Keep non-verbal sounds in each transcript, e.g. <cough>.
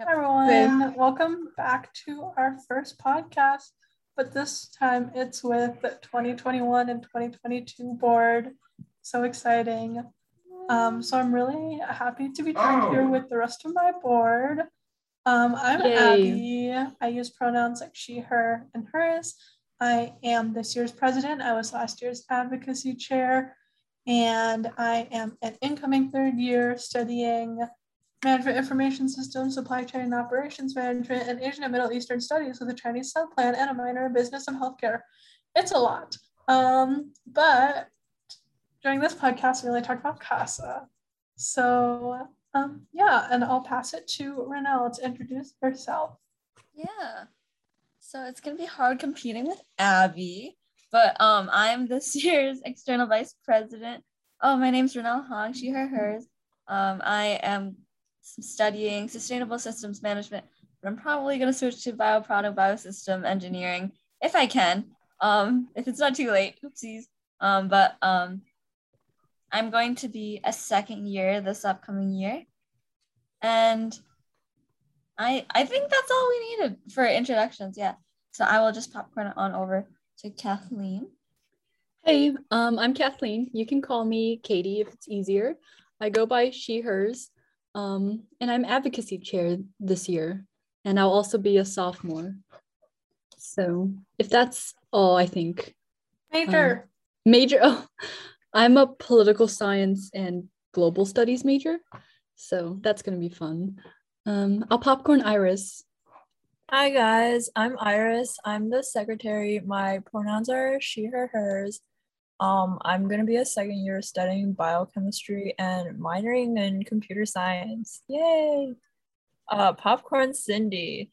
Hi everyone, welcome back to our first podcast, but this time it's with the 2021 and 2022 board. So exciting. Um, so I'm really happy to be joined oh. here with the rest of my board. Um, I'm Yay. Abby. I use pronouns like she, her, and hers. I am this year's president. I was last year's advocacy chair, and I am an incoming third year studying management information systems, supply chain operations management, and Asian and Middle Eastern studies with a Chinese subplan and a minor in business and healthcare. It's a lot. Um, but during this podcast, we really talk about CASA. So um, yeah, and I'll pass it to Raynell to introduce herself. Yeah. So it's gonna be hard competing with Abby, but um, I'm this <laughs> year's external vice president. Oh, my name's Raynell Hong. She, her, hers. Um, I am studying sustainable systems management, but I'm probably going to switch to bioproduct biosystem engineering if I can. Um, if it's not too late, oopsies. Um, but um, I'm going to be a second year this upcoming year. And I I think that's all we needed for introductions. Yeah. So I will just popcorn on over to Kathleen. Hey, um, I'm Kathleen. You can call me Katie if it's easier. I go by she, hers. Um, and I'm advocacy chair this year, and I'll also be a sophomore. So if that's all, I think. Major. Um, major. <laughs> Oh, I'm a political science and global studies major, so that's gonna be fun. Um, I'll popcorn Iris. Hi guys, I'm Iris. I'm the secretary. My pronouns are she, her, hers. Um, I'm gonna be a second year studying biochemistry and minoring in computer science. Yay! Uh, popcorn Cindy.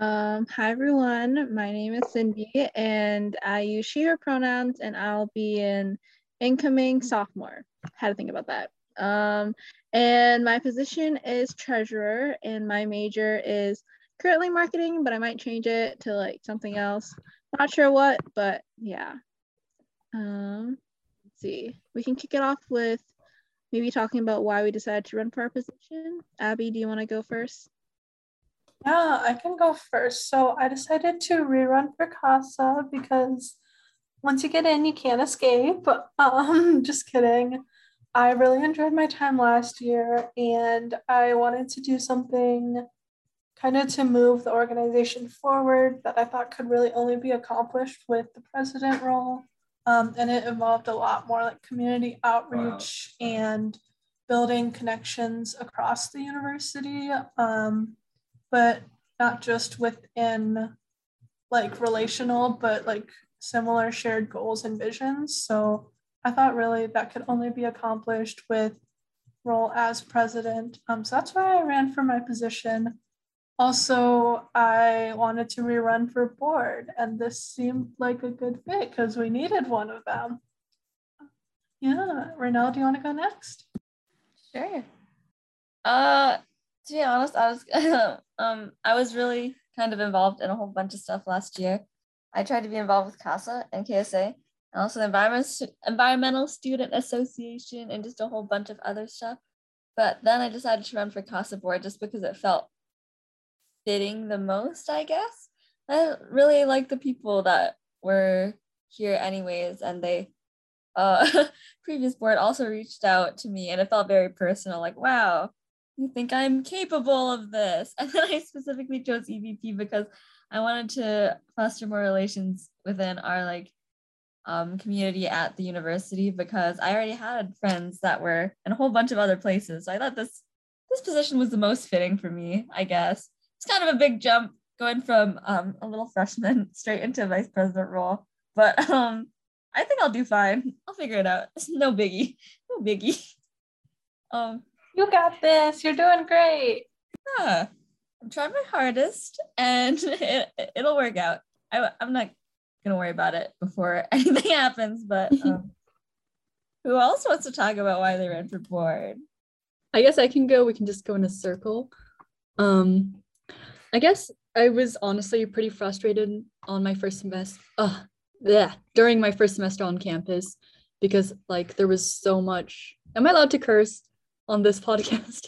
Um, hi everyone, my name is Cindy and I use she, her pronouns and I'll be an incoming sophomore. Had to think about that. Um, and my position is treasurer and my major is currently marketing, but I might change it to like something else. Not sure what, but yeah. Um, let's see. We can kick it off with maybe talking about why we decided to run for our position. Abby, do you want to go first? Yeah, I can go first. So I decided to rerun for CASA because once you get in, you can't escape. <laughs> Um, just kidding. I really enjoyed my time last year and I wanted to do something kind of to move the organization forward that I thought could really only be accomplished with the president role. Um, and it involved a lot more like community outreach wow. and building connections across the university, um, but not just within like relational, but like similar shared goals and visions. So I thought really that could only be accomplished with role as president. Um, so that's why I ran for my position. Also, I wanted to rerun for board, and this seemed like a good fit because we needed one of them. Yeah, Raynell, do you want to go next? Sure. Uh, to be honest, I was <laughs> um I was really kind of involved in a whole bunch of stuff last year. I tried to be involved with CASA and KSA, and also the Environment Environmental Student Association, and just a whole bunch of other stuff. But then I decided to run for CASA board just because it felt fitting the most, I guess. I really like the people that were here anyways, and they uh <laughs> previous board also reached out to me and it felt very personal, like, wow, you think I'm capable of this. <laughs> And then I specifically chose EVP because I wanted to foster more relations within our like um, community at the university because I already had friends that were in a whole bunch of other places. So I thought this this position was the most fitting for me, I guess it's kind of a big jump going from um, a little freshman <laughs> straight into a vice president role. But um, I think I'll do fine. I'll figure it out. It's no biggie. No biggie. <laughs> Um, you got this. You're doing great. Yeah, I'm trying my hardest, and <laughs> it, it'll work out. I, I'm not gonna worry about it before anything happens. But um, who else wants to talk about why they ran for board? I guess I can go. We can just go in a circle. Um, I guess I was honestly pretty frustrated on my first semester. Uh, yeah, during my first semester on campus because like there was so much. Am I allowed to curse on this <laughs> podcast?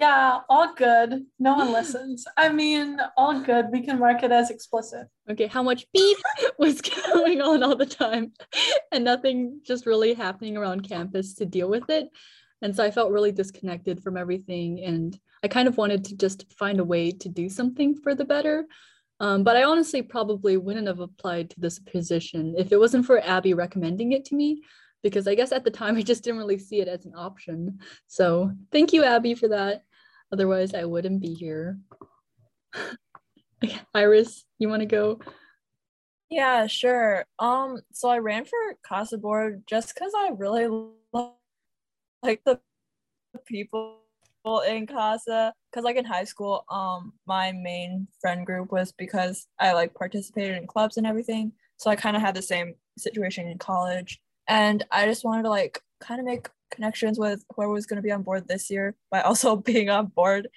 Yeah, all good. No one listens. I mean, all good. We can mark it as explicit. Okay, how much beep <laughs> was going on all the time <laughs> and nothing just really happening around campus to deal with it. And so I felt really disconnected from everything. And I kind of wanted to just find a way to do something for the better. Um, but I honestly probably wouldn't have applied to this position if it wasn't for Abby recommending it to me, because I guess at the time <laughs> I just didn't really see it as an option. So thank you, Abby, for that. Otherwise, I wouldn't be here. <laughs> Iris, you want to go? Yeah, sure. Um, so I ran for CASA board just because I really like the people in CASA. Because like in high school, um, my main friend group was because I like participated in clubs and everything. So I kind of had the same situation in college, and I just wanted to like kind of make connections with whoever was going to be on board this year by <laughs> also being on board.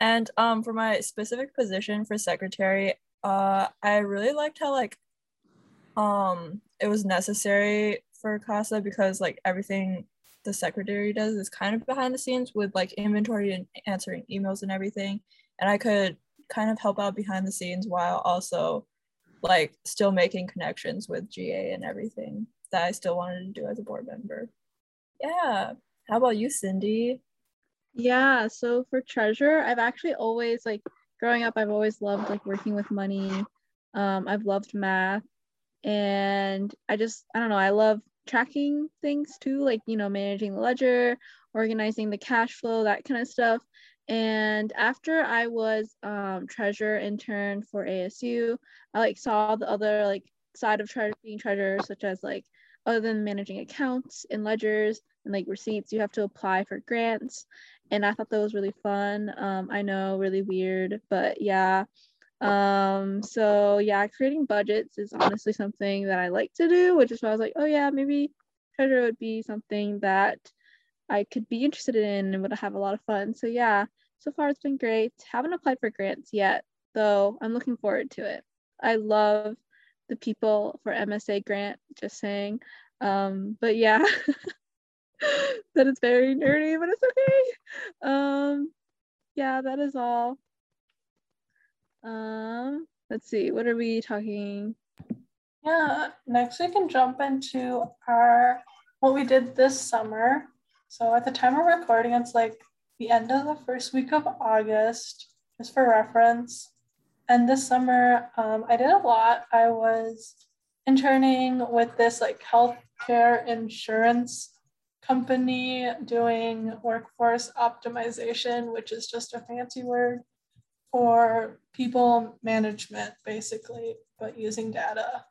And um, for my specific position for secretary, uh, I really liked how like um it was necessary for CASA because like everything the secretary does is kind of behind the scenes with like inventory and answering emails and everything. And I could kind of help out behind the scenes while also like still making connections with GA and everything that I still wanted to do as a board member. Yeah. How about you, Cindy? Yeah, so for treasure, I've actually always like growing up, I've always loved like working with money. Um, I've loved math and I just I don't know, I love tracking things too, like you know, managing the ledger, organizing the cash flow, that kind of stuff. And after I was um, treasurer intern for ASU, I like saw the other like side of tre- being treasurer, such as like other than managing accounts and ledgers and like receipts, you have to apply for grants. And I thought that was really fun. Um, I know, really weird, but yeah. Um, so yeah, creating budgets is honestly something that I like to do, which is why I was like, oh yeah, maybe treasure would be something that I could be interested in and would have a lot of fun. So yeah, so far it's been great. Haven't applied for grants yet, though I'm looking forward to it. I love the people for MSA grant, just saying. Um, but yeah, <laughs> that is very nerdy, but it's okay. Um, yeah, that is all. Um, let's see, what are we talking? Yeah, next we can jump into our what we did this summer. So at the time of recording, it's like the end of the first week of August, just for reference. And this summer, um, I did a lot. I was interning with this like healthcare insurance company doing workforce optimization, which is just a fancy word for people management, basically, but using data.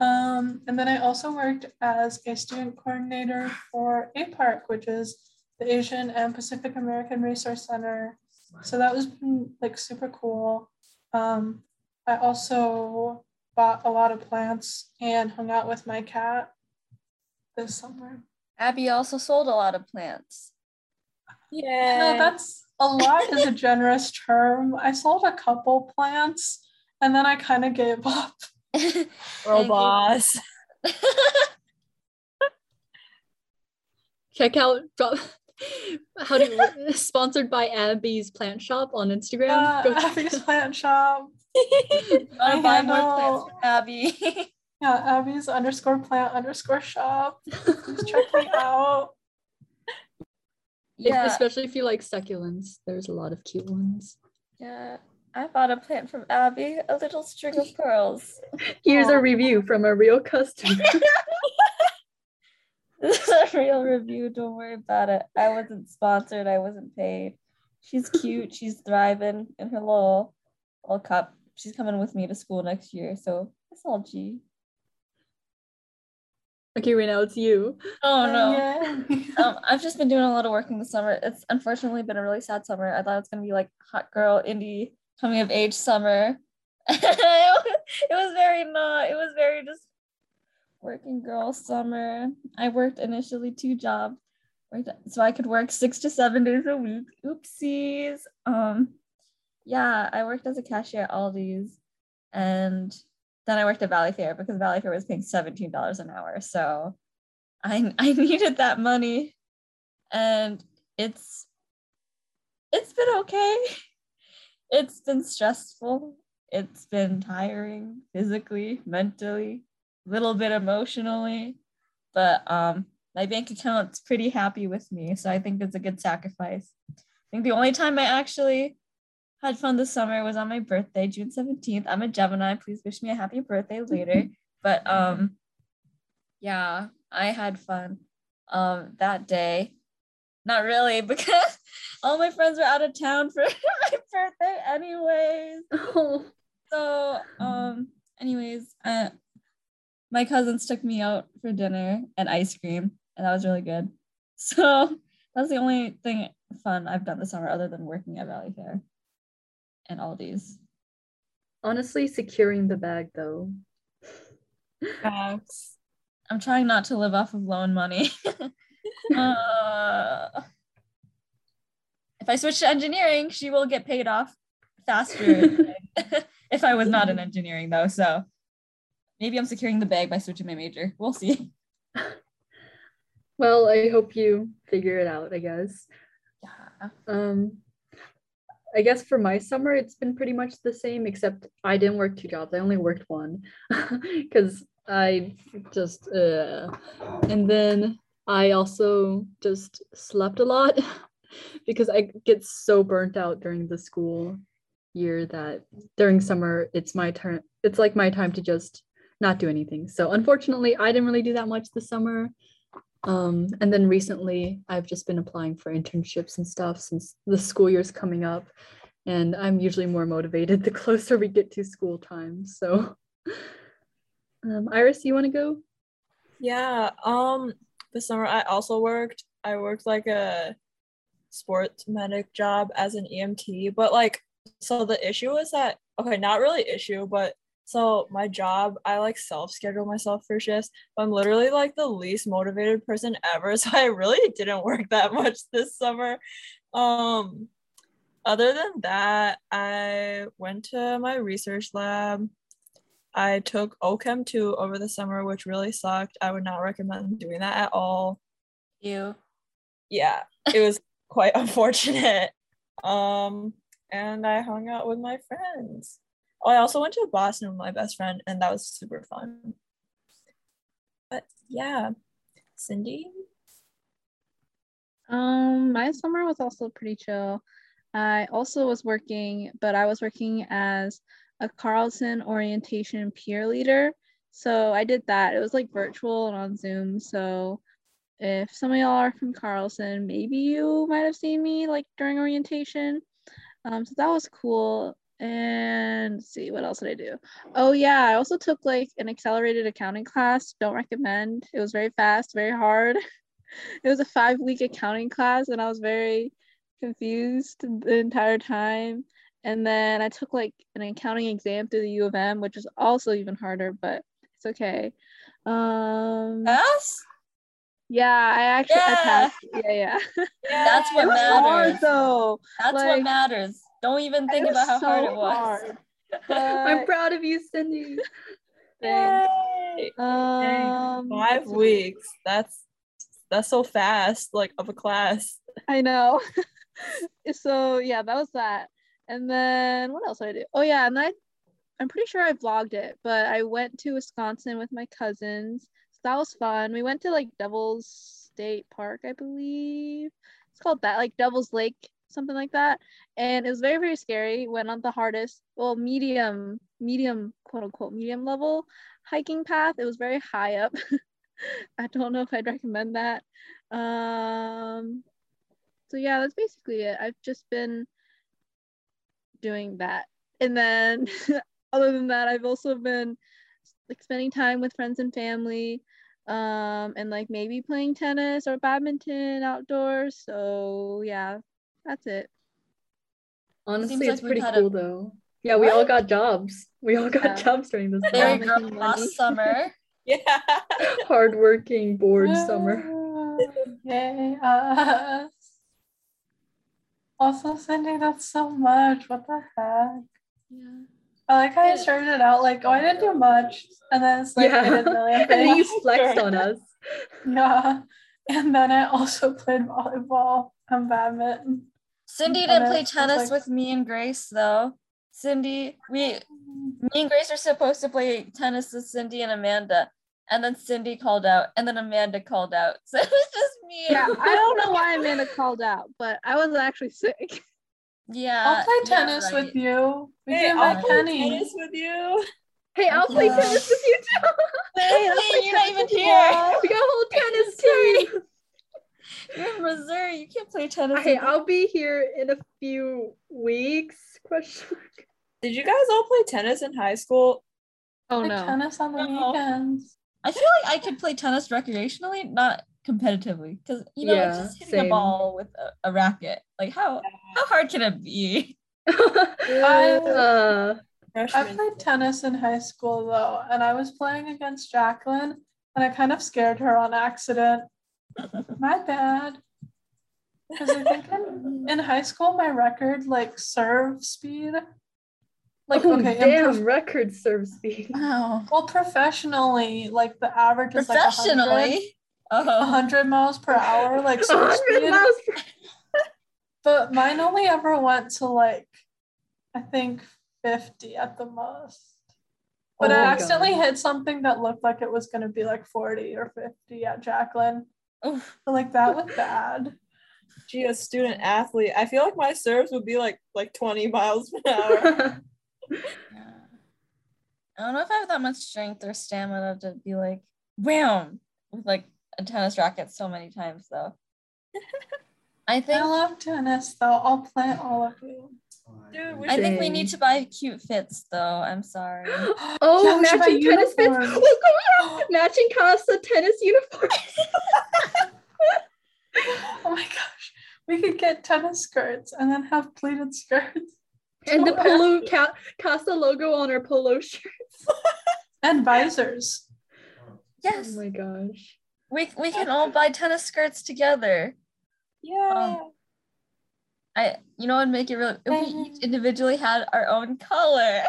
Um, and then I also worked as a student coordinator for APARC, which is the Asian and Pacific American Resource Center. So that was like super cool. Um, I also bought a lot of plants and hung out with my cat this summer. Abby also sold a lot of plants. Yeah. No, that's a lot is a generous term. I sold a couple plants and then I kind of gave up. <laughs> Girl boss. <laughs> Check out drop how do you <laughs> sponsored by Abby's plant shop on Instagram. Uh, Go Abby's plant shop. Wanna buy more plants from Abby. Yeah, Abby's underscore plant underscore shop. Please check me out. If- yeah, Especially if you like succulents. There's a lot of cute ones. yeah. I bought a plant from Abby, a little string of pearls. <laughs> Here's a review from a real customer. <laughs> <laughs> This is a real review. Don't worry about it. I wasn't sponsored. I wasn't paid. She's cute. She's thriving in her little little cup. She's coming with me to school next year, so it's all G. okay, right now it's you. Oh no. Yeah. <laughs> Um, I've just been doing a lot of work in the summer. It's unfortunately been a really sad summer. I thought it was gonna be like hot girl indie coming of age summer. <laughs> it was- very not. It was very just working girl summer. I worked initially two jobs, so I could work six to seven days a week. Oopsies. Um, yeah, I worked as a cashier at Aldi's, and then I worked at Valleyfair because Valleyfair was paying seventeen dollars an hour. So I <laughs> I needed that money, and it's it's been okay. <laughs> It's been stressful. It's been tiring physically, mentally, a little bit emotionally, but um, my bank account's pretty happy with me. So I think it's a good sacrifice. I think the only time I actually had fun this summer It was on my birthday, June 17th. I'm a Gemini. Please wish me a happy birthday <laughs> later. But um, yeah, I had fun um that day. Not really <laughs> because all my friends were out of town for <laughs> my birthday anyways. Oh, So um anyways, uh my cousins took me out for dinner and ice cream and that was really good. So that's the only thing fun I've done this summer other than working at Valleyfair and Aldi's. honestly, securing the bag though. Facts. I'm trying not to live off of loan money. <laughs> uh, if I switch to engineering, she will get paid off faster. <laughs> <laughs> if I was not in engineering, though, so maybe I'm securing the bag by switching my major. We'll see. Well, I hope you figure it out, I guess. Yeah. Um, I guess for my summer, it's been pretty much the same, except I didn't work two jobs. I only worked one <laughs> because I just, uh, and then I also just slept a lot <laughs> because I get so burnt out during the school year that during summer, it's my turn. It's like my time to just not do anything. So unfortunately, I didn't really do that much this summer. Um, and then recently, I've just been applying for internships and stuff since the school year's coming up. And I'm usually more motivated <laughs> the closer we get to school time. So, <laughs> um, Iris, you want to go? Yeah. Um, this summer I also worked. I worked like a sports medic job as an EMT, but like, so the issue is that okay, not really issue, but so my job, I like self schedule myself for shifts, but I'm literally like the least motivated person ever. <laughs> So I really didn't work that much this summer. Um, other than that, I went to my research lab. I took OChem 2 over the summer, which really sucked. I would not recommend doing that at all. You. Yeah, it was quite <laughs> unfortunate. Um, and I hung out with my friends. Oh, I also went to Boston with my best friend, and that was super fun. But yeah, Cindy. Um, my summer was also pretty chill. I also was working, but I was working as a Carlson orientation peer leader. So I did that. It was like virtual and on Zoom. So if some of y'all are from Carlson, maybe you might have seen me like during orientation. Um, so that was cool. And see, what else did I do? Oh yeah, I also took like an accelerated accounting class. Don't recommend. It was very fast, very hard. <laughs> it was a five week accounting class, and I was very confused the entire time. And then I took like an accounting exam through the U of M, which is also even harder, but it's okay. Um, Us? yeah, I actually I Yeah. passed. Yeah, yeah. That's what <laughs> was hard matters. though. That's Like, what matters. Don't even think about how was hard it was. hard, <laughs> I'm proud of you, Cindy. thanks. Yay! Um, Five weeks. That's that's so fast, like of a class. I know. <laughs> so yeah, that was that. And then what else did I do? Oh yeah, and I, I'm pretty sure I vlogged it, but I went to Wisconsin with my cousins. So that was fun. We went to like Devil's State Park, I believe. It's called that, like Devil's Lake, something like that. And it was very, very scary. Went on the hardest, well, medium, medium, quote unquote, medium level hiking path. It was very high up. <laughs> I don't know if I'd recommend that. Um so yeah, that's basically it. I've just been doing that. And then <laughs> other than that, I've also been like spending time with friends and family um and like maybe playing tennis or badminton outdoors. So yeah, that's it. Honestly, like it's we've pretty had a- cool though. Yeah, we all got jobs. We all got Yeah. jobs during this Very <laughs> Yeah. summer. girl Making boss <laughs> money. summer. Yeah. Hardworking, bored summer. <laughs> Yay, us. Also sending that so much. What the heck? Yeah. I like how Yeah. you started it out like, oh, I didn't do much. And then it's like, I did a million and then you flexed on us. Yeah. And then I also played volleyball and badminton. Cindy didn't play Tennis like- with me and Grace though. Cindy, we me and Grace are supposed to play tennis with Cindy and Amanda. And then Cindy called out, and then Amanda called out. <laughs> So it was just me. Yeah, I don't know why Amanda called out, but I was actually sick. Yeah. I'll play yeah, tennis right. with you. We Hey, can I'll play Penny. tennis with you. Hey, I'll play Yeah. tennis with you too. Hey, you're not even here. we got a whole tennis team. <laughs> You're in Missouri. You can't play tennis. Hey, with I'll be here in a few weeks. Question. Did you guys all play tennis in high school? Oh Play no. tennis on the No. weekends. I feel like I could play tennis recreationally, not competitively, because you know, Yeah, it's just hitting same. a ball with a, a racket. Like how how hard can it be? <laughs> uh, I played tennis in high school though, and I was playing against Jacqueline, and I kind of scared her on accident. My bad. Because I think in, in high school, my record, like serve speed, like oh, okay, in damn, prof- record serve speed. Wow. <laughs> Oh. well, professionally, like the average is like 100, Professionally. Uh-huh. Oh. 100 miles per hour, like <laughs> serve 100 speed. miles per <laughs> But mine only ever went to like, I think 50 at the most. But Oh I accidentally God. hit something that looked like it was going to be like 40 or 50 at Jacqueline. So <laughs> like that was bad. Gee, a student athlete. I feel like my serves would be like like 20 miles per <laughs> hour. Yeah. I don't know if I have that much strength or stamina to be like wham with like a tennis racket so many times though. <laughs> I think I love tennis though. I'll play all of you. Dude, I think we need to buy cute fits though. I'm sorry. <gasps> <gasps> Oh, Yeah, should matching tennis fits. uniforms. Oh, God. <gasps> matching CASA tennis uniforms. <laughs> Oh my gosh. We could get tennis skirts and then have pleated skirts and the <laughs> polo ca- CASA logo on our polo shirts. <laughs> and visors. Yes, Oh my gosh. we we can all buy tennis skirts together. yeah. Um, I you know what would make it really if we uh-huh. each individually had our own color.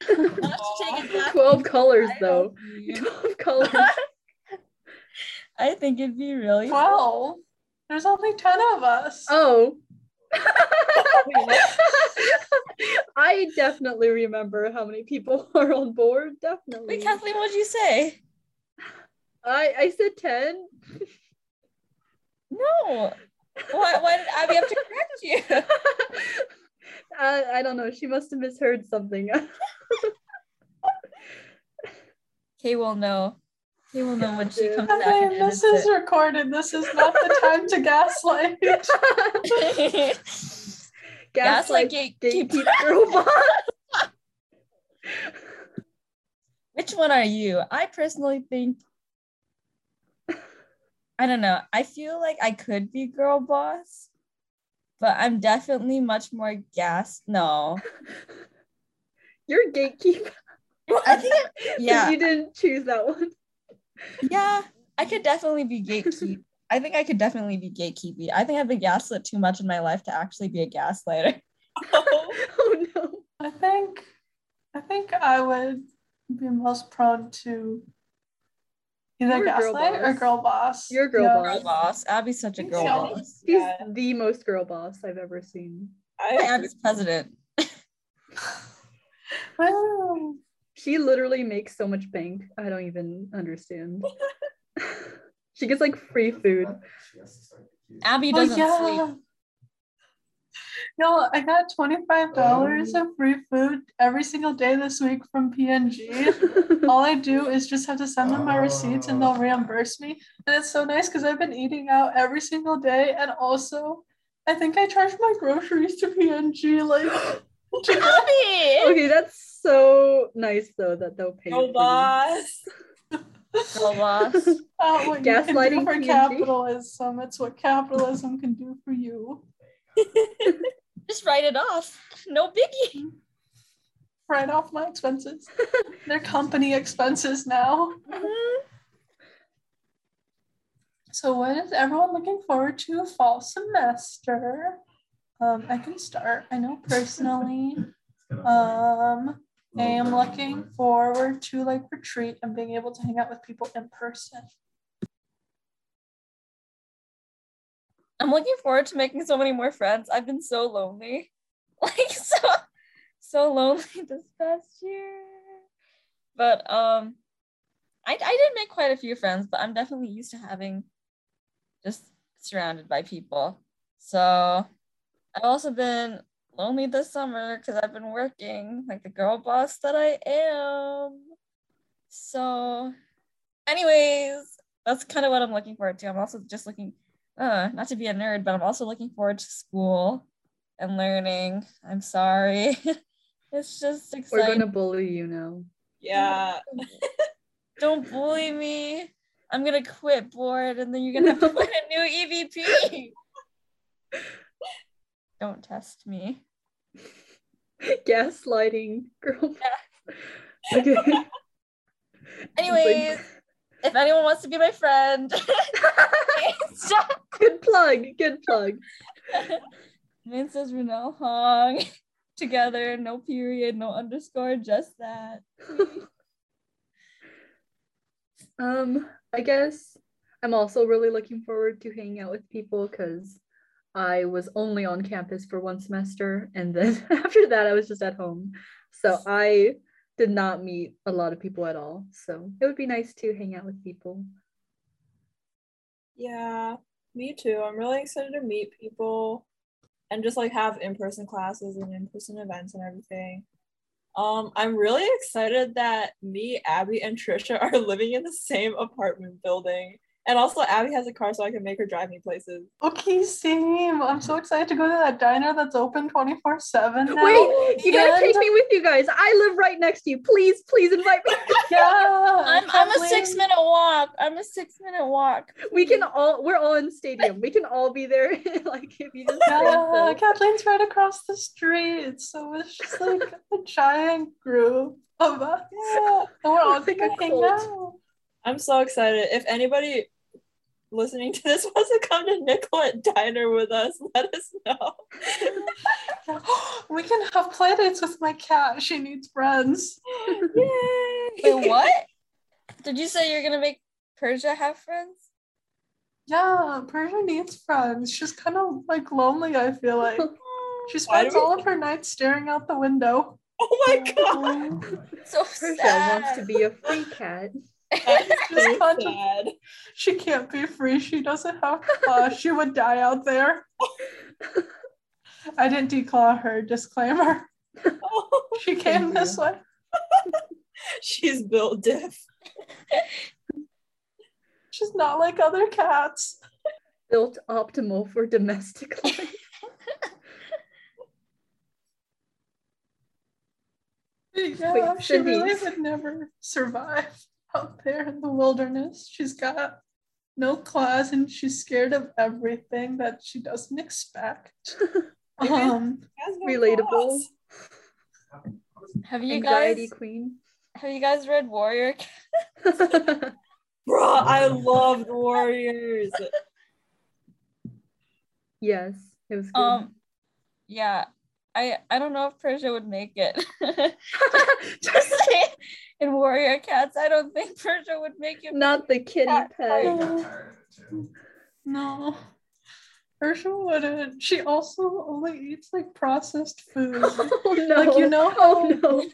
<laughs> Not to take it back 12 colors though. 12 colors. <laughs> I think it'd be really Well, there's only 10 of us. Oh. <laughs> I definitely remember how many people are on board. Definitely. Wait, Kathleen, what'd you say? I I said 10. No. Why, why did Abby have to correct you? I, <laughs> uh, I don't know. She must have misheard something. <laughs> Kay will know. Kay will know when she Yeah. comes I back mean, this is recorded. This is not the time to gaslight. edits <laughs> it. Gaslight Gaslight gatekeep. gatekeep girl. Which one are you? I personally think I don't know. I feel like I could be girl boss, but I'm definitely much more gas. No. <laughs> You're gatekeep. I think <laughs> yeah. You didn't choose that one. Yeah, I could definitely be gatekeep. I think I could definitely be gatekeepy. I think I've been gaslit too much in my life to actually be a gaslighter. <laughs> Oh no. I think, I think I would be most prone to either You're a girl gaslight or boss. girl boss. You're a girl Yeah. boss. Girl boss. Abby's such a girl <laughs> Yeah. boss. She's Yeah. the most girl boss I've ever seen. Hey, I, Abby's president. Well, <laughs> She literally makes so much bank. I don't even understand. <laughs> she gets like free food. Abby oh doesn't yeah. sleep. No, I got twenty-five dollars of free food every single day this week from PNG. <laughs> All I do is just have to send them my receipts and they'll reimburse me. And it's so nice because I've been eating out every single day. And also, I think I charge my groceries to PNG like <gasps> to get- Abby! okay, that's so nice though that they'll pay. go for boss. Girl boss. uh, what you can do Gaslighting for PNG. capitalism. It's what capitalism can do for you. <laughs> Just write it off. No biggie. Write off my expenses. They're company expenses now. So what is everyone looking forward to fall semester? Um, I can start. I know personally, um, I am looking forward to like retreat and being able to hang out with people in person. I'm looking forward to making so many more friends. I've been so lonely. <laughs> Like so so lonely <laughs> this past year. But um I I did make quite a few friends, but I'm definitely used to having just surrounded by people. So I've also been lonely this summer because I've been working like the girl boss that I am. So, anyways, that's kind of what I'm looking forward to. I'm also just looking, uh, not to be a nerd, but I'm also looking forward to school and learning. I'm sorry. <laughs> it's just exciting. We're gonna bully you now. Yeah. <laughs> Don't bully me. I'm gonna quit board and then you're gonna have to find a new EVP. <laughs> Don't test me. Gaslighting, girl. Okay. Anyways, if anyone wants to be my friend, <laughs> stop. good plug. Good plug. Says Raynell Hong. <laughs> Together, no period, no underscore, just that. <laughs> Um, I guess I'm also really looking forward to hanging out with people because I was only on campus for one semester, and then after that, I was just at home. So I did not meet a lot of people at all. So it would be nice to hang out with people. Yeah, me too. I'm really excited to meet people and just like have in-person classes and in-person events and everything. Um, I'm really excited that me, Abby, and Trisha <laughs> are living in the same apartment building. And also Abby has a car so I can make her drive me places. Okay, same. I'm so excited to go to that diner that's open 24 7. Wait, you gotta take me with you guys. I live right next to you. Please, please invite me. <laughs> Yeah. I'm, I'm a six minute walk. I'm a six minute walk. we can all we're all in stadium. We can all be there. <laughs> like if you just Yeah. Kathleen's right across the street. So it's just like a giant group of us. Yeah. And we're all It's like a hang cult. out. I'm so excited. If anybody listening to this <laughs> wants to come to Nicollet Diner with us, let us know. <gasps> we can have play dates with my cat. She needs friends. <laughs> Yay! Wait, what? Did you say you're gonna make Persia have friends? Yeah, Persia needs friends. She's kind of like lonely, I feel like. <laughs> She Why do spends we- all of her nights staring out the window. Oh my god. So Persia sad. wants to be a free cat. That's Just so sad. She can't be free. She doesn't have claw. she would die out there. I didn't declaw her. Disclaimer. She <laughs> came Thank this you. way. She's built diff. She's not like other cats. Built optimal for domestic life. <laughs> Yeah, Wait, she really would never survive out there in the wilderness. She's got no claws and she's scared of everything that she doesn't expect. <laughs> um, Relatable. Have you Anxiety guys queen. have you guys read Warrior? <laughs> Bruh, I loved Warriors. yes, it was good. Um, yeah, I I don't know if Persia would make it. <laughs> Just saying, in Warrior Cats, I don't think <laughs> Persia would make it. Not the kitty Cat pet. no. Persia wouldn't. She also only eats like processed food. <laughs> Oh no. Like you know Oh how no.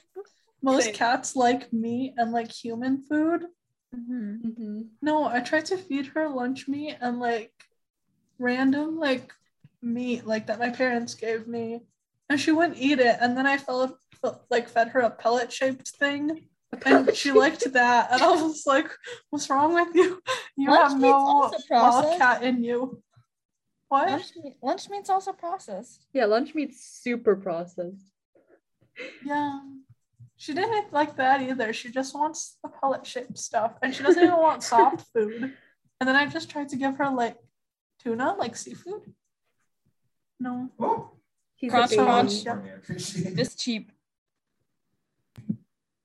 most Same. cats like meat and like human food? Mhm. Mhm. No, I tried to feed her lunch meat and like random like meat like that my parents gave me, and she wouldn't eat it. And then I felt like fed her a pellet shaped thing, and she liked that. And I was like, "What's wrong with you? You Lunch have no also processed. wildcat in you." What? Lunch, meat, lunch meat's also processed. Yeah, lunch meat's super processed. Yeah. She didn't like that either. She just wants the pellet shaped stuff. And she doesn't even want soft <laughs> food. And then I just tried to give her like tuna, like seafood. No. He's Crunch, crunch. Yeah. Just cheap.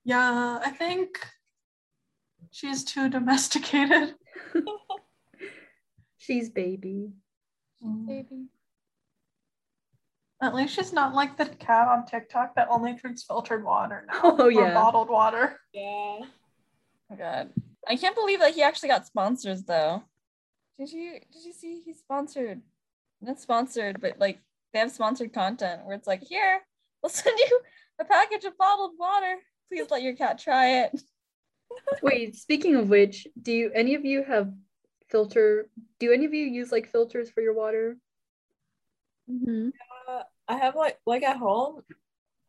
Yeah, I think she's too domesticated. <laughs> She's baby. Mm. Baby. At least she's not like the cat on TikTok that only drinks filtered water now. <laughs> Oh, or yeah. bottled water. Yeah. Oh god. I can't believe that he actually got sponsors though. Did you did you see he sponsored not sponsored, but like they have sponsored content where it's like, here, we'll <laughs> send you a package of bottled water. Please let your cat try it. <laughs> Wait, speaking of which, do you any of you have filter? Do any of you use like filters for your water? Mm-hmm. Uh, I have like like at home,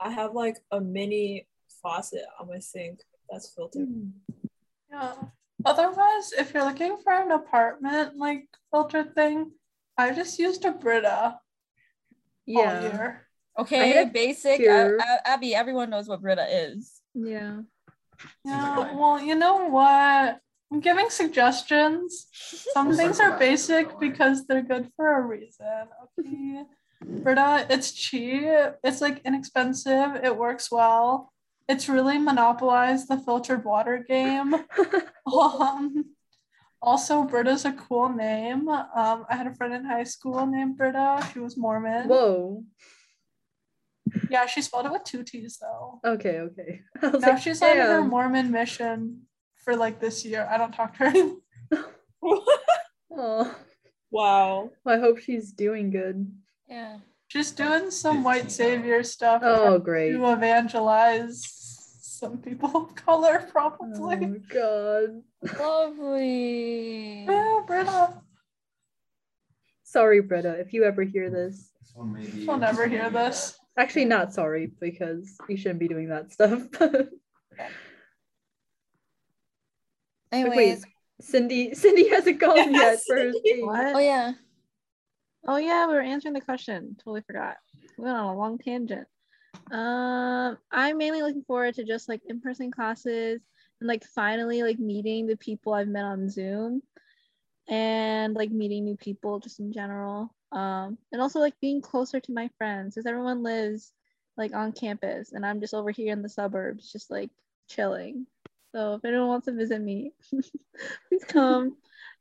I have like a mini faucet on my sink that's filtered. Yeah. Otherwise, if you're looking for an apartment like filter thing, I just used a Brita all Yeah. year. Okay, basic. pure- A- A- Abby, everyone knows what Brita is. Yeah. Yeah. Well, you know what? I'm giving suggestions. Some things are basic because they're good for a reason. Okay. Brita, it's cheap. It's like inexpensive. It works well. It's really monopolized the filtered water game. <laughs> Um, also, Britta's a cool name. Um, I had a friend in high school named Britta. She was Mormon. Whoa. Yeah, she spelled it with two T's though. Okay, okay. <laughs> I Now like, she's on her. Mormon mission for like this year. I don't talk to her. Oh, <laughs> <laughs> wow. I hope she's doing good. Yeah. She's doing some white savior stuff Oh, great. to evangelize some people of color, probably. Oh God. Lovely. Yeah, Britta. Sorry, Britta, if you ever hear this. She'll never hear this. Actually, not sorry because you shouldn't be doing that stuff. <laughs> Anyways, Wait, Cindy. Cindy hasn't gone <laughs> yet for her Cindy. speech. What? oh yeah. Oh yeah, we were answering the question. Totally forgot. We went on a long tangent. Um, I'm mainly looking forward to just like in-person classes and like finally like meeting the people I've met on Zoom and like meeting new people just in general. Um, and also like being closer to my friends because everyone lives like on campus and I'm just over here in the suburbs just like chilling. So if anyone wants to visit me, <laughs> please come.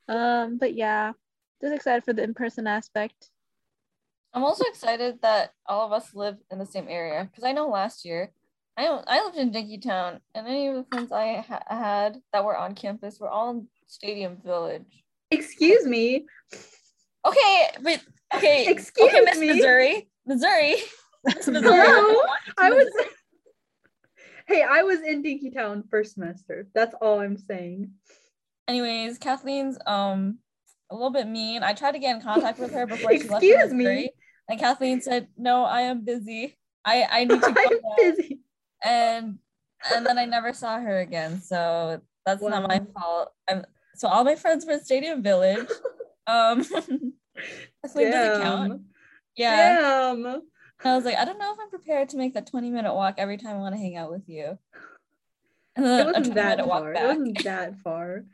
Um, but yeah, just excited for the in-person aspect. I'm also excited that all of us live in the same area because I know last year I I lived in Dinkytown and any of the friends I ha- had that were on campus were all in Stadium Village. Excuse me. Okay, but okay, Excuse okay, Miss me. Missouri, Missouri, <laughs> Miss Missouri. Hello? I was. Hey, I was in Dinkytown first semester. That's all I'm saying. Anyways, Kathleen's um a little bit mean. I tried to get in contact with her before she left Excuse me. And Kathleen said, "No, I am busy. I I need to go." <laughs> I'm now." busy. and and then I never saw her again. So that's not my fault. I'm so all my friends were in Stadium Village. <laughs> Um <laughs> Kathleen doesn't count. Yeah. Damn. And I was like, I don't know if I'm prepared to make that 20 minute walk every time I want to hang out with you. And It then a wasn't that minute walk far. It wasn't <laughs> that far.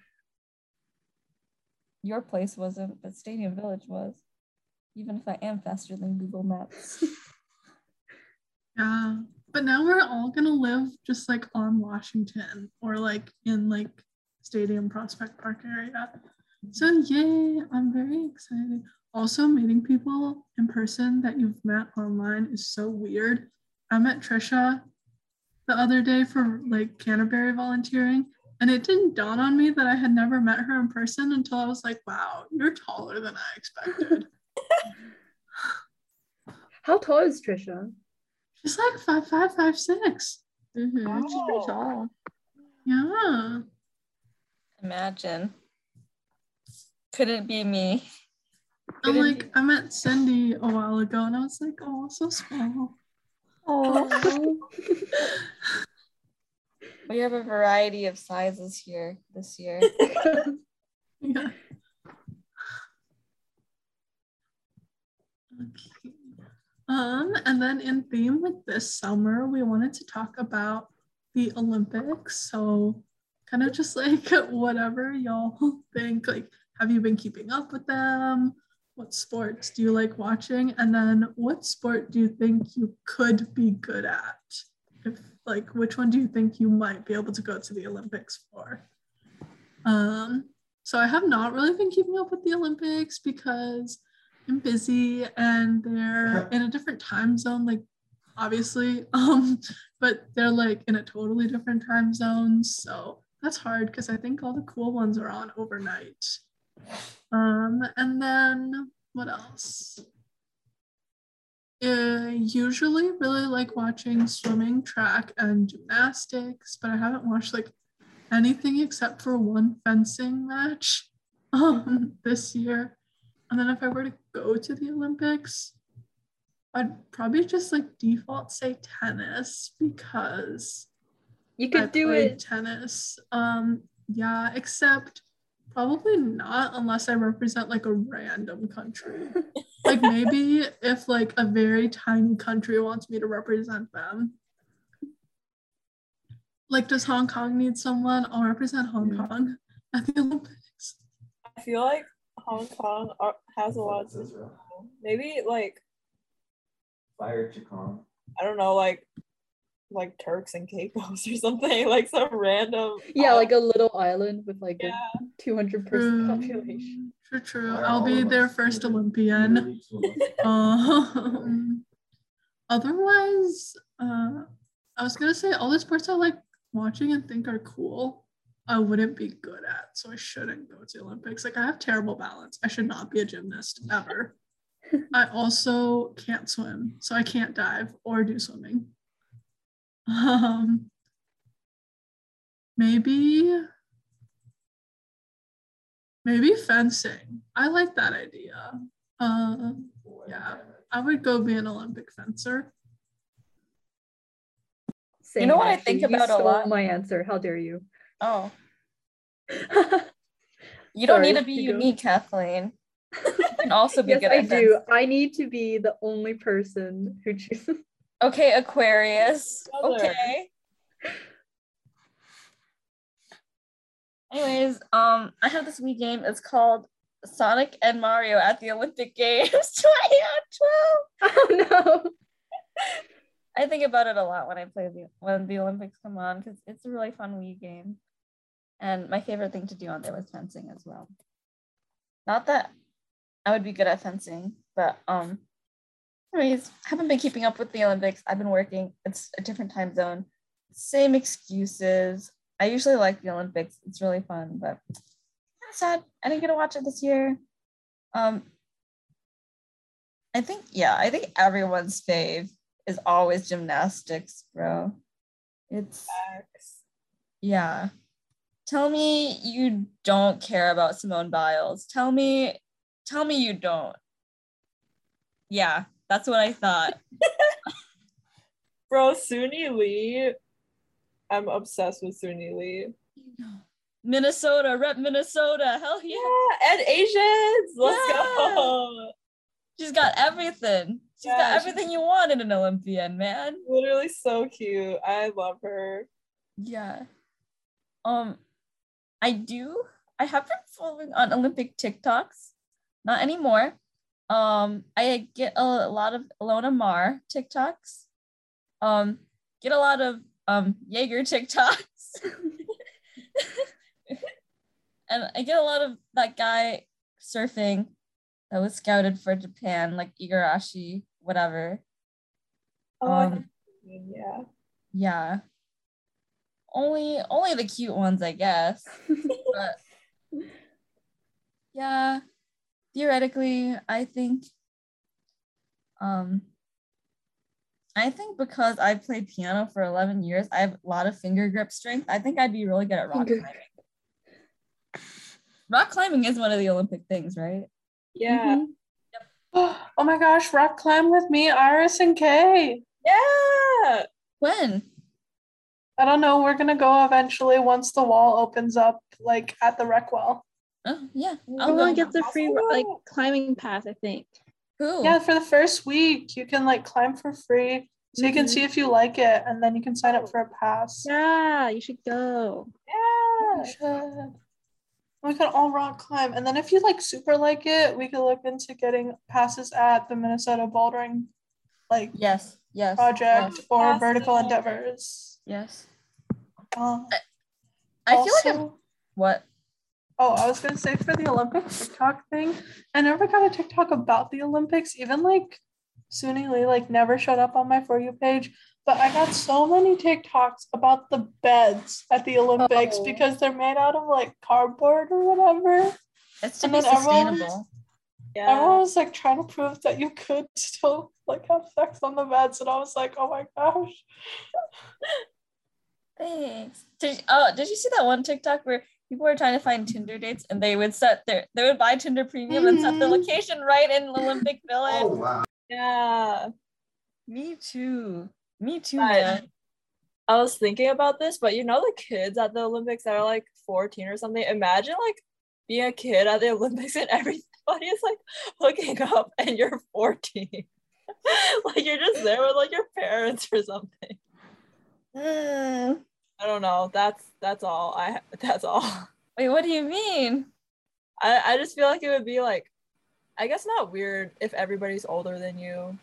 Your place wasn't, but Stadium Village was. Even if I am faster than Google Maps. <laughs> Yeah. But now we're all gonna live just like on Washington or like in like Stadium Prospect Park area. So yay, I'm very excited. Also meeting people in person that you've met online is so weird. I met Trisha the other day for like Canterbury volunteering, and it didn't dawn on me that I had never met her in person until I was like, wow, you're taller than I expected. <laughs> How tall is Trisha? She's like five five, five six. Mm-hmm. She's pretty tall. Yeah. Imagine. Couldn't be me. And Couldn't like I met Cindy a while ago and I was like, oh, so small. Oh, <laughs> We have a variety of sizes here this year. <laughs> Yeah. Okay. Um, and then in theme with this summer, we wanted to talk about the Olympics. So kind of just like <laughs> whatever y'all think. Like, have you been keeping up with them? What sports do you like watching? And then what sport do you think you could be good at? If like which one do you think you might be able to go to the Olympics for? Um, so I have not really been keeping up with the Olympics because I'm busy and they're in a different time zone, like obviously. <laughs> Um, but they're like in a totally different time zone. So that's hard because I think all the cool ones are on overnight. Um, and then what else? Uh, usually really like watching swimming, track, and gymnastics, but I haven't watched like anything except for one fencing match <laughs> um this year. And then if I were to go to the Olympics, I'd probably just like default say tennis because You I could do played it. tennis. Um, yeah, except probably not unless I represent like a random country. like maybe if like a very tiny country wants me to represent them. Like, does Hong Kong need someone? I'll represent Hong. Kong at the Olympics. I feel like Hong Kong are, has a lot to. Maybe like Fire Chikong. I don't know, like like Turks and Caicos <laughs> or something, like some random. Yeah, like a little island with like Yeah. a 200 person True, population. True, true. Why I'll be their first Olympian. really two of us? Um, <laughs> otherwise, uh, I was gonna say all the sports I like watching and think are cool. I wouldn't be good at, so I shouldn't go to the Olympics. Like I have terrible balance. I should not be a gymnast ever. <laughs> I also can't swim, so I can't dive or do swimming. Um, maybe, maybe fencing. I like that idea. Uh, yeah. I would go be an Olympic fencer. Same, know what I think You about a lot? My answer. How dare you? Oh, <laughs> you don't Sorry, need to be you go. unique, Kathleen. You can <laughs> also be yes, good I at do. fence. I need to be the only person who chooses. Okay, Aquarius. Okay. Anyways, um, I have this Wii game. It's called Sonic and Mario at the Olympic Games <laughs> 2012. <laughs> Oh no. I think about it a lot when I play the when the Olympics come on because it's a really fun Wii game. And my favorite thing to do on there was fencing as well. Not that I would be good at fencing, but um anyways, haven't been keeping up with the Olympics. I've been working. It's a different time zone. Same excuses. I usually like the Olympics. It's really fun, but kind of sad. I didn't get to watch it this year. Um I think yeah, I think everyone's fave is always gymnastics, bro. It's yeah. Tell me you don't care about Simone Biles. Tell me, tell me you don't. Yeah, that's what I thought. <laughs> Bro, Suni Lee. I'm obsessed with Suni Lee. Minnesota, rep Minnesota. Hell yeah. Yeah, and Asians. Let's Yeah. go. She's got everything. She's Yeah, got she's- everything you want in an Olympian, man. Literally so cute. I love her. Yeah. Um, I do. I have been following on Olympic TikToks. Not anymore. Um, I get a, lot of Ilona Maher TikToks. Um, get a lot of um Jaeger TikToks. <laughs> and I get a lot of that guy surfing that was scouted for Japan, like Igarashi, whatever. Oh, Um, know what you mean, yeah. yeah only only the cute ones i guess <laughs> but yeah theoretically i think um i think because i played piano for 11 years i have a lot of finger grip strength i think i'd be really good at rock Finger climbing rock climbing is one of the olympic things right Yeah. Mhm. <gasps> Oh my gosh, rock climb with me, Iris and Kay. Yeah. when I don't know. We're gonna go eventually once the wall opens up, like at the rec well. Oh yeah i'll Everyone go gets a free like climbing pass, I think. Cool. Yeah, for the first week, you can like climb for free, so you can Mhm. see if you like it, and then you can sign up for a pass. Yeah, you should go. We Yeah. should. We could all rock climb, and then if you like super like it, we could look into getting passes at the Minnesota bouldering, like yes yes project yes, or Awesome. vertical endeavors. yes. Um, i feel like I'm, what Oh, I was gonna say for the Olympic TikTok thing, I never got a TikTok about the Olympics. Even like Suni Lee like never showed up on my for you page. But I got so many TikToks about the beds at the Olympics Oh. because they're made out of like cardboard or whatever. it's to And be then everyone- sustainable Yeah. Everyone was like trying to prove that you could still like have sex on the beds, and I was like, oh my gosh. Thanks. Did, oh, did you see that one TikTok where people were trying to find Tinder dates and they would set their they would buy Tinder premium and set their Mhm. location right in Olympic <laughs> Village? Oh wow. Yeah. Me too. Me too, Right. man. I was thinking about this, but you know the kids at the Olympics that are like 14 or something. Imagine like being a kid at the Olympics and <laughs> everybody is like hooking up and you're 14. <laughs> like you're just there with like your parents or something. <sighs> Mm. I don't know. That's that's all. I <laughs> that's all. Wait, what do you mean? I I just feel like it would be like I guess not weird if everybody's older than you.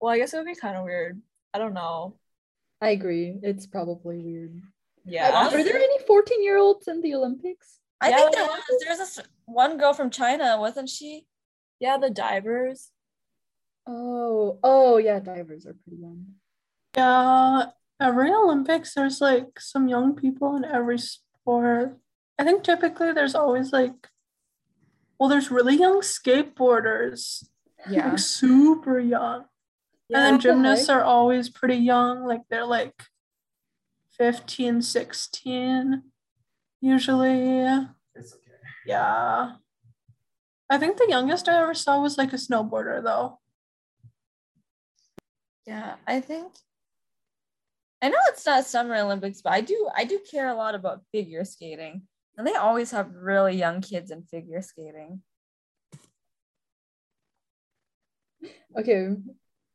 Well, I guess it would be kind of weird. I don't know. I agree. It's probably weird. Yeah. Are there any 14 year olds in the Olympics? I Yeah, think there there was. There's this one girl from China, wasn't she? Yeah, the divers. Oh, oh yeah, divers are pretty young. Yeah, every Olympics, there's like some young people in every sport. I think typically there's always like, well, there's really young skateboarders, yeah, like super young. Yeah. and then gymnasts are always pretty young, like they're like 15, 16, usually. It's okay. Yeah. I think the youngest I ever saw was like a snowboarder, though. Yeah, I think. I know it's not Summer Olympics, but I do. I do care a lot about figure skating, and they always have really young kids in figure skating. Okay.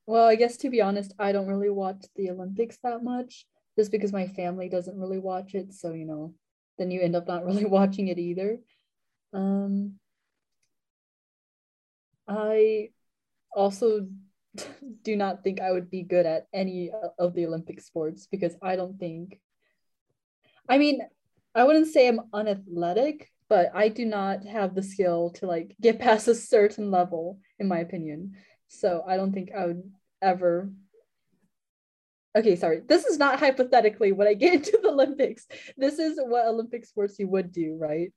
Well, I guess to be honest, I don't really watch the Olympics that much just because my family doesn't really watch it. So, you know, then you end up not <laughs> really watching it either. Um, I also <laughs> do not think I would be good at any of the Olympic sports because I don't think, I mean, I wouldn't say I'm unathletic, but I do not have the skill to like get past a certain level, in my opinion. So I don't think I would ever. Okay, sorry. This is not hypothetically what I get into the Olympics. This is what Olympic sports you would do, right?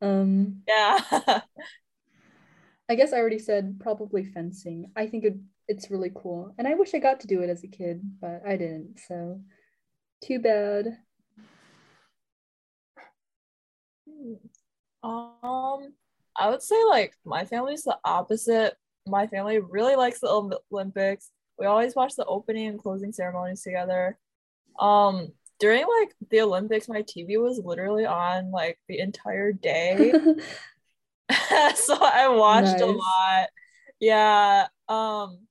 Um, Yeah. <laughs> I guess I already said probably fencing. I think it, it's really cool. And I wish I got to do it as a kid, but I didn't. So too bad. Um, I would say like my family's the opposite. My family really likes the Olympics. We always watch the opening and closing ceremonies together. Um, during like the Olympics, my TV was literally on like the entire day. <laughs> <laughs> so I watched a lot. Yeah. Um,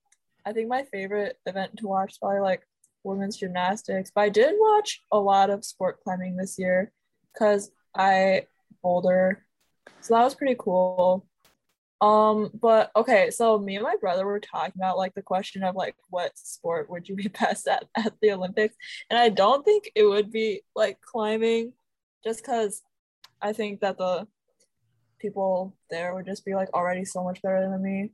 I think my favorite event to watch is probably like women's gymnastics, but I did watch a lot of sport climbing this year because I boulder, so that was pretty cool. Um, but okay, so me and my brother were talking about like the question of like what sport would you be <laughs> best at at the Olympics, and I don't think it would be like climbing, just because I think that the people there would just be like already so much better than me.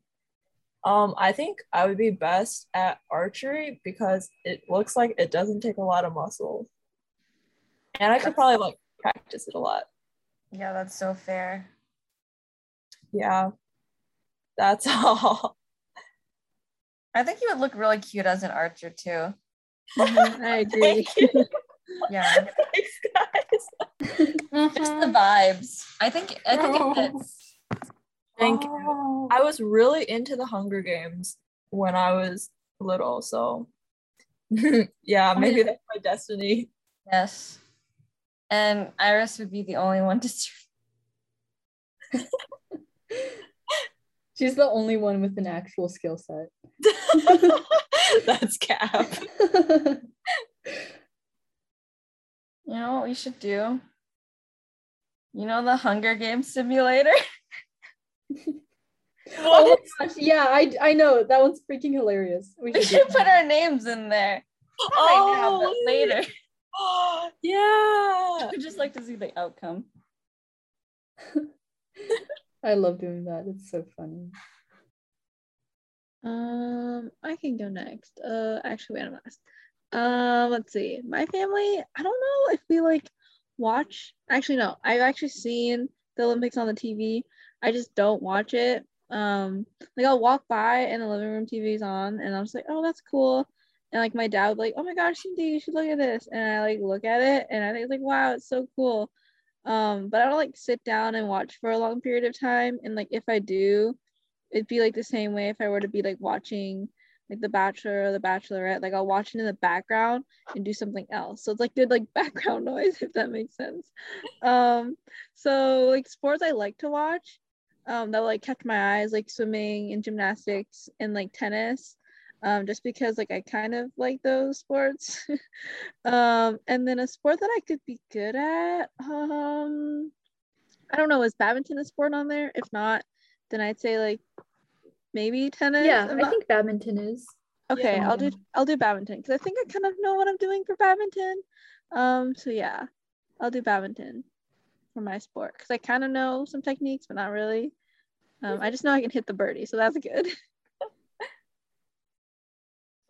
Um, I think I would be best at archery because it looks like it doesn't take a lot of muscle. And I could probably like practice it a lot. Yeah, that's so fair. Yeah. That's <laughs> all. I think you would look really cute as an archer too. Mhm, I <laughs> agree. Thank you. Yeah, <laughs> Thanks, guys. just the vibes. I think. I think Oh. it fits. Thank you. Oh. I was really into the Hunger Games when I was little, so <laughs> yeah, maybe that's my destiny. Yes. And Iris would be the only one to serve. <laughs> She's the only one with an actual skill set. <laughs> that's cap. You know what we should do? You know the Hunger Games simulator? Oh my gosh, yeah, I I know that one's freaking hilarious. We We <laughs> should do should put our names in there. Not right now, but Oh, later. <laughs> yeah. I'd just like to see the outcome. <laughs> I love doing that. It's so funny. Um, I can go next. Uh, actually, wait, I'm last. Um, let's see. My family, I don't know if we like watch. Actually, no. I've actually seen the Olympics on the TV. I just don't watch it. Um, like I'll walk by and the living room TV's on, and I'm just like, oh, that's cool. And like my dad would be like, oh my gosh, Cindy, you should look at this. And I like look at it, and I think like, wow, it's so cool. Um, but I don't like sit down and watch for a long period of time. And like if I do, it'd be like the same way if I were to be like watching like The Bachelor or The Bachelorette. Like I'll watch it in the background and do something else. So it's like good like <laughs> background noise if that makes sense. Um, so like sports I like to watch, um, that like catch my eyes like swimming and gymnastics and like tennis. Um, just because like I kind of like those sports. <laughs> um, and then a sport that I could be good at, um, I don't know, is badminton a sport on there? If not, then I'd say like maybe tennis. Yeah, I'm I not- think badminton is. Okay, Yeah. I'll do I'll do badminton because I think I kind of know what I'm doing for badminton. Um, so yeah, I'll do badminton for my sport because I kind of know some techniques, but not really. Um, I just know I can hit the birdie, so that's good. <laughs>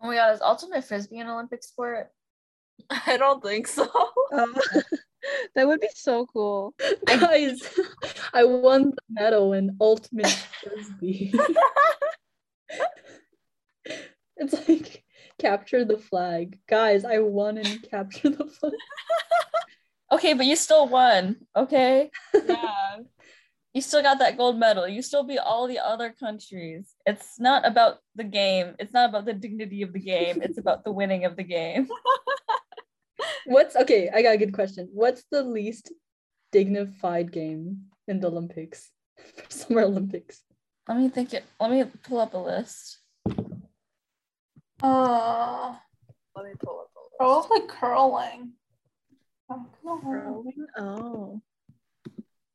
Oh my god, is ultimate frisbee an Olympic sport? <laughs> I don't think so. Um, <laughs> that would be so cool. Guys, I won the medal in ultimate frisbee. it's like capture the flag. Guys, I won in capture the flag. Okay, but you still won, okay? yeah. You still got that gold medal. You still beat all the other countries. It's not about the game. It's not about the dignity of the game. It's about the winning of the game. <laughs> What's okay? I got a good question. What's the least dignified game in the Olympics <laughs> for Summer Olympics? Let me think it. Let me pull up a list. Uh, Let me pull up a list. probably curling. Oh, come on. Oh,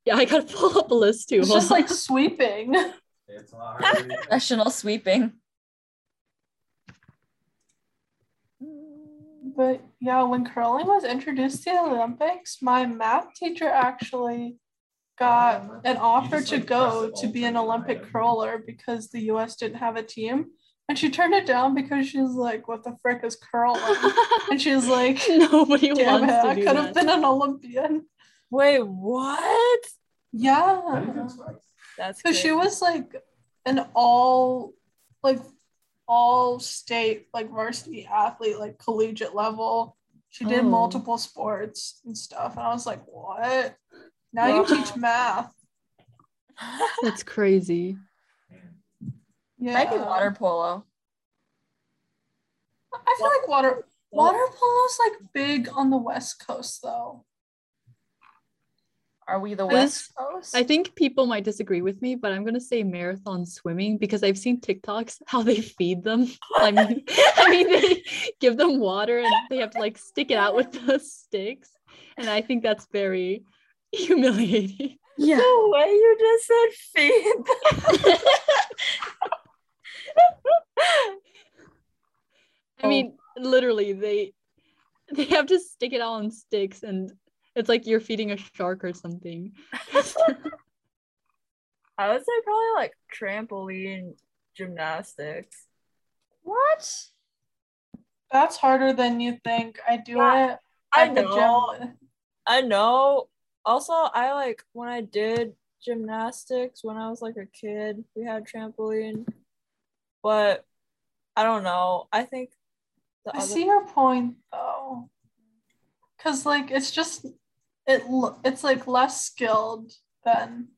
Yeah, I gotta <laughs> pull up a list too. It's Hold just on. like sweeping. It's a lot harder. than- <laughs> Professional sweeping. But yeah, when curling was introduced to the Olympics, my math teacher actually got an offer just, to like, go to be an Olympic down. curler because the US didn't have a team. And she turned it down because she's like, what the frick is curling? and she's like, <laughs> Nobody damn wants it, to I could have been an Olympian. Wait, what? Yeah. How do you? That's So she was like an all like all state like varsity athlete, like collegiate level. She did Oh. multiple sports and stuff. And I was like, what? Now you teach math. <laughs> That's crazy. Yeah. Might be water polo. I feel like water water polo's like big on the west coast though. Are we the I West Coast? I think people might disagree with me, but I'm gonna say marathon swimming because I've seen TikToks <laughs> how they feed them. <laughs> I mean, I mean they give them water and they have to like stick it out with the sticks, and I think that's very humiliating. yeah. The way you just said feed. <laughs> I mean, oh. literally, they they have to stick it out on sticks, and it's like you're feeding a shark or something. <laughs> I would say probably like trampoline gymnastics. What? That's harder than you think. I do Yeah, it I the know. gym. I know. Also, I like when I did gymnastics when I was like a kid, we had trampoline. But I don't know. I think the I other see your point though. Cause like it's just it it's like less skilled than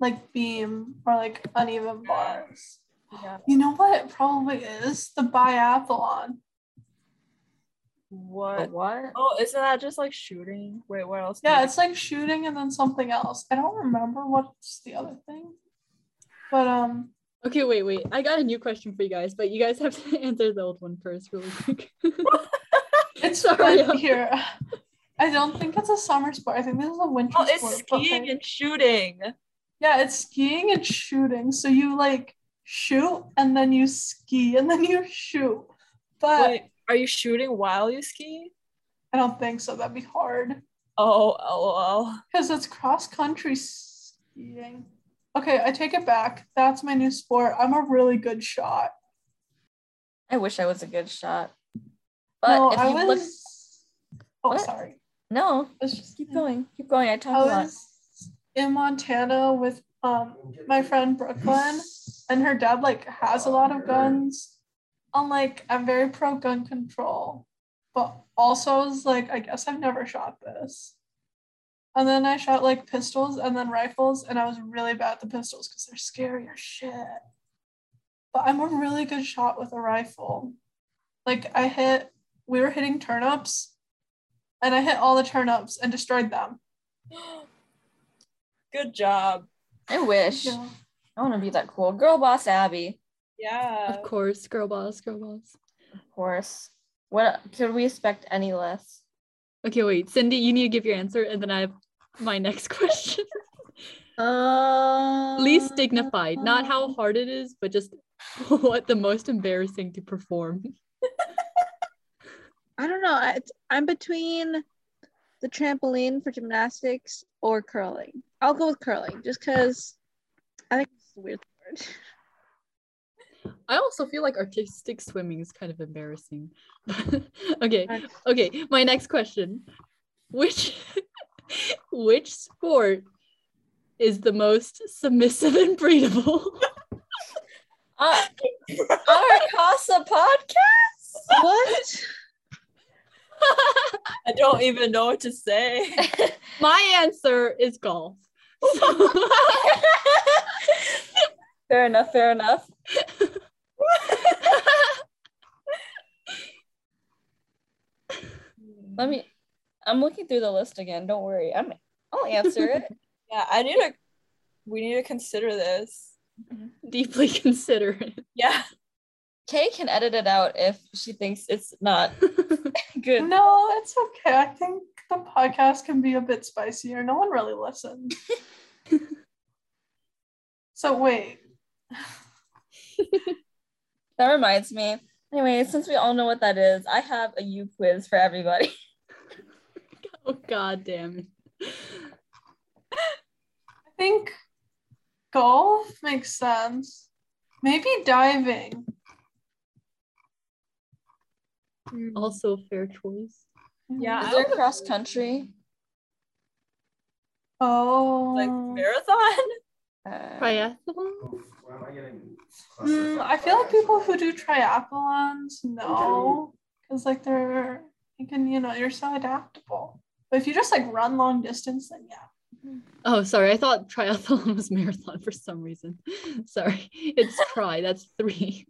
like beam or like uneven bars. yeah. You know what it probably is? The biathlon. what? What? Oh, isn't that just like shooting? Wait, what else? Yeah, it's like shooting and then something else. I don't remember what's the other thing. But um Okay, wait, wait. I got a new question for you guys, but you guys have to <laughs> answer the old one first, really quick. <laughs> it's Sorry. here. I don't think it's a summer sport. I think this is a winter sport. Oh, it's sport. but, skiing and shooting. Yeah, it's skiing and shooting. So you like shoot and then you ski and <laughs> then you shoot. But Wait, are you shooting while you ski? I don't think so. That'd be hard Oh, oh lol. because it's cross country skiing. Okay, I take it back. That's my new sport. I'm a really good shot. I wish I was a good shot. But no, if I you was. look Oh, What? sorry. no, Let's just keep going. Keep going. I talk a I lot. was. in Montana with um my friend Brooklyn, and her dad like has a lot of guns. I'm like I'm very pro gun control, but also is like I guess I've never shot this. And then I shot like pistols and then rifles, and I was really bad at the pistols because they're scary as shit. But I'm a really good shot with a rifle. Like I hit, we were hitting turnips, and I hit all the turnips and destroyed them. <gasps> Good job. I wish. Yeah. I want to be that cool. Girl boss Abby. Yeah. Of course, girl boss, girl boss. Of course. What could we expect any less? Okay, wait, Cindy, you need to give your answer, and then I have my next <laughs> question. Uh, Least dignified, not how hard it is, but just <laughs> what the most embarrassing to perform. <laughs> I don't know. I, I'm between the trampoline for gymnastics or curling. I'll go with curling just because I think it's a weird word. I also feel like artistic swimming is kind of embarrassing. <laughs> okay, Okay. okay. My next question: Which <laughs> which sport is the most submissive and breedable? <laughs> Uh, our CASA podcast. What? I don't even know what to say. My answer is golf. fair enough. Fair enough. <laughs> Let me. I'm looking through the list again. Don't worry. I'm. I'll answer it. <laughs> Yeah, I need to. We need to consider this. Mm-hmm. Deeply <laughs> consider it. Yeah. Kay can edit it out if she thinks it's not good. No, it's okay. I think the podcast can be a bit spicier. No one really listened. so wait. That reminds me. Anyway, since we all know what that is, I have a U quiz for everybody. <laughs> oh god damn it. I think golf makes sense. Maybe diving. Also fair choice. Yeah. Is I there cross country? Oh. Like marathon? Uh, Triathlon? Why am I getting Mm, I feel like people who do triathlons know because like they're you can you know you're so adaptable. But if you just like run long distance, then yeah. Oh, sorry. I thought triathlon <laughs> was marathon for some reason. <laughs> Sorry. It's try. That's three.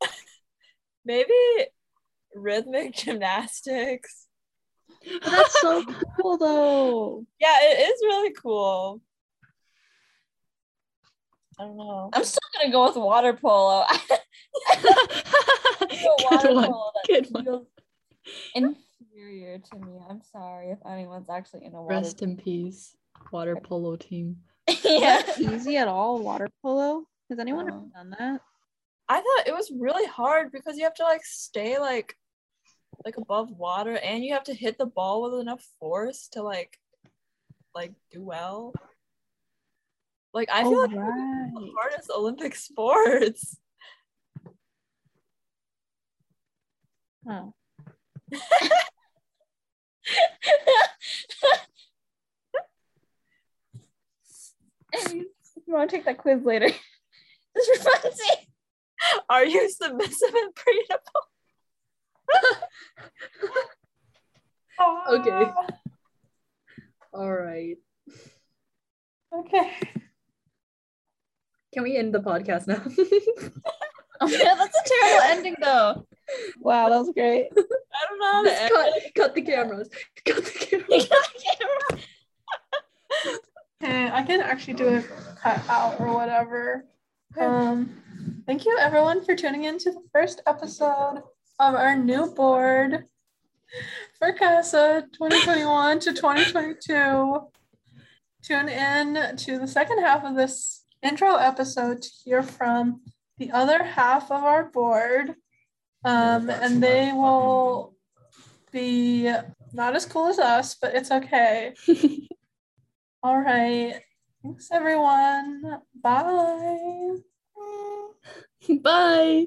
<laughs> Maybe rhythmic gymnastics. That's so cool though. Yeah, it is really cool. I don't know. I'm still gonna go with water polo. <laughs> Good water one. polo that Good one. feels inferior to me. I'm sorry if anyone's actually in a water. Rest in peace, water polo team. <laughs> yeah. Easy at all, water polo? Has anyone No. ever done that? I thought it was really hard because you have to like stay like like above water and you have to hit the ball with enough force to like like do well. Like I feel Oh, like it's one of the hardest Olympic <laughs> sports. Oh. you want to take that quiz later? Just for funsies. Are you submissive and breedable? <laughs> Okay. Ah, All right. Okay. Can we end the podcast now? <laughs> Oh yeah, that's a terrible ending though. Wow, that was great. <laughs> I don't know how to Just end cut, it. cut the cameras. Cut the <laughs> cameras. Okay, I can actually do a cut out or whatever. Um, thank you everyone for tuning in to the first episode of our new board for CASA 2021 to 2022. Tune in to the second half of this intro episode to hear from the other half of our board. Um, and they will be not as cool as us, but it's okay. <laughs> All right. Thanks, everyone. Bye. <laughs> Bye.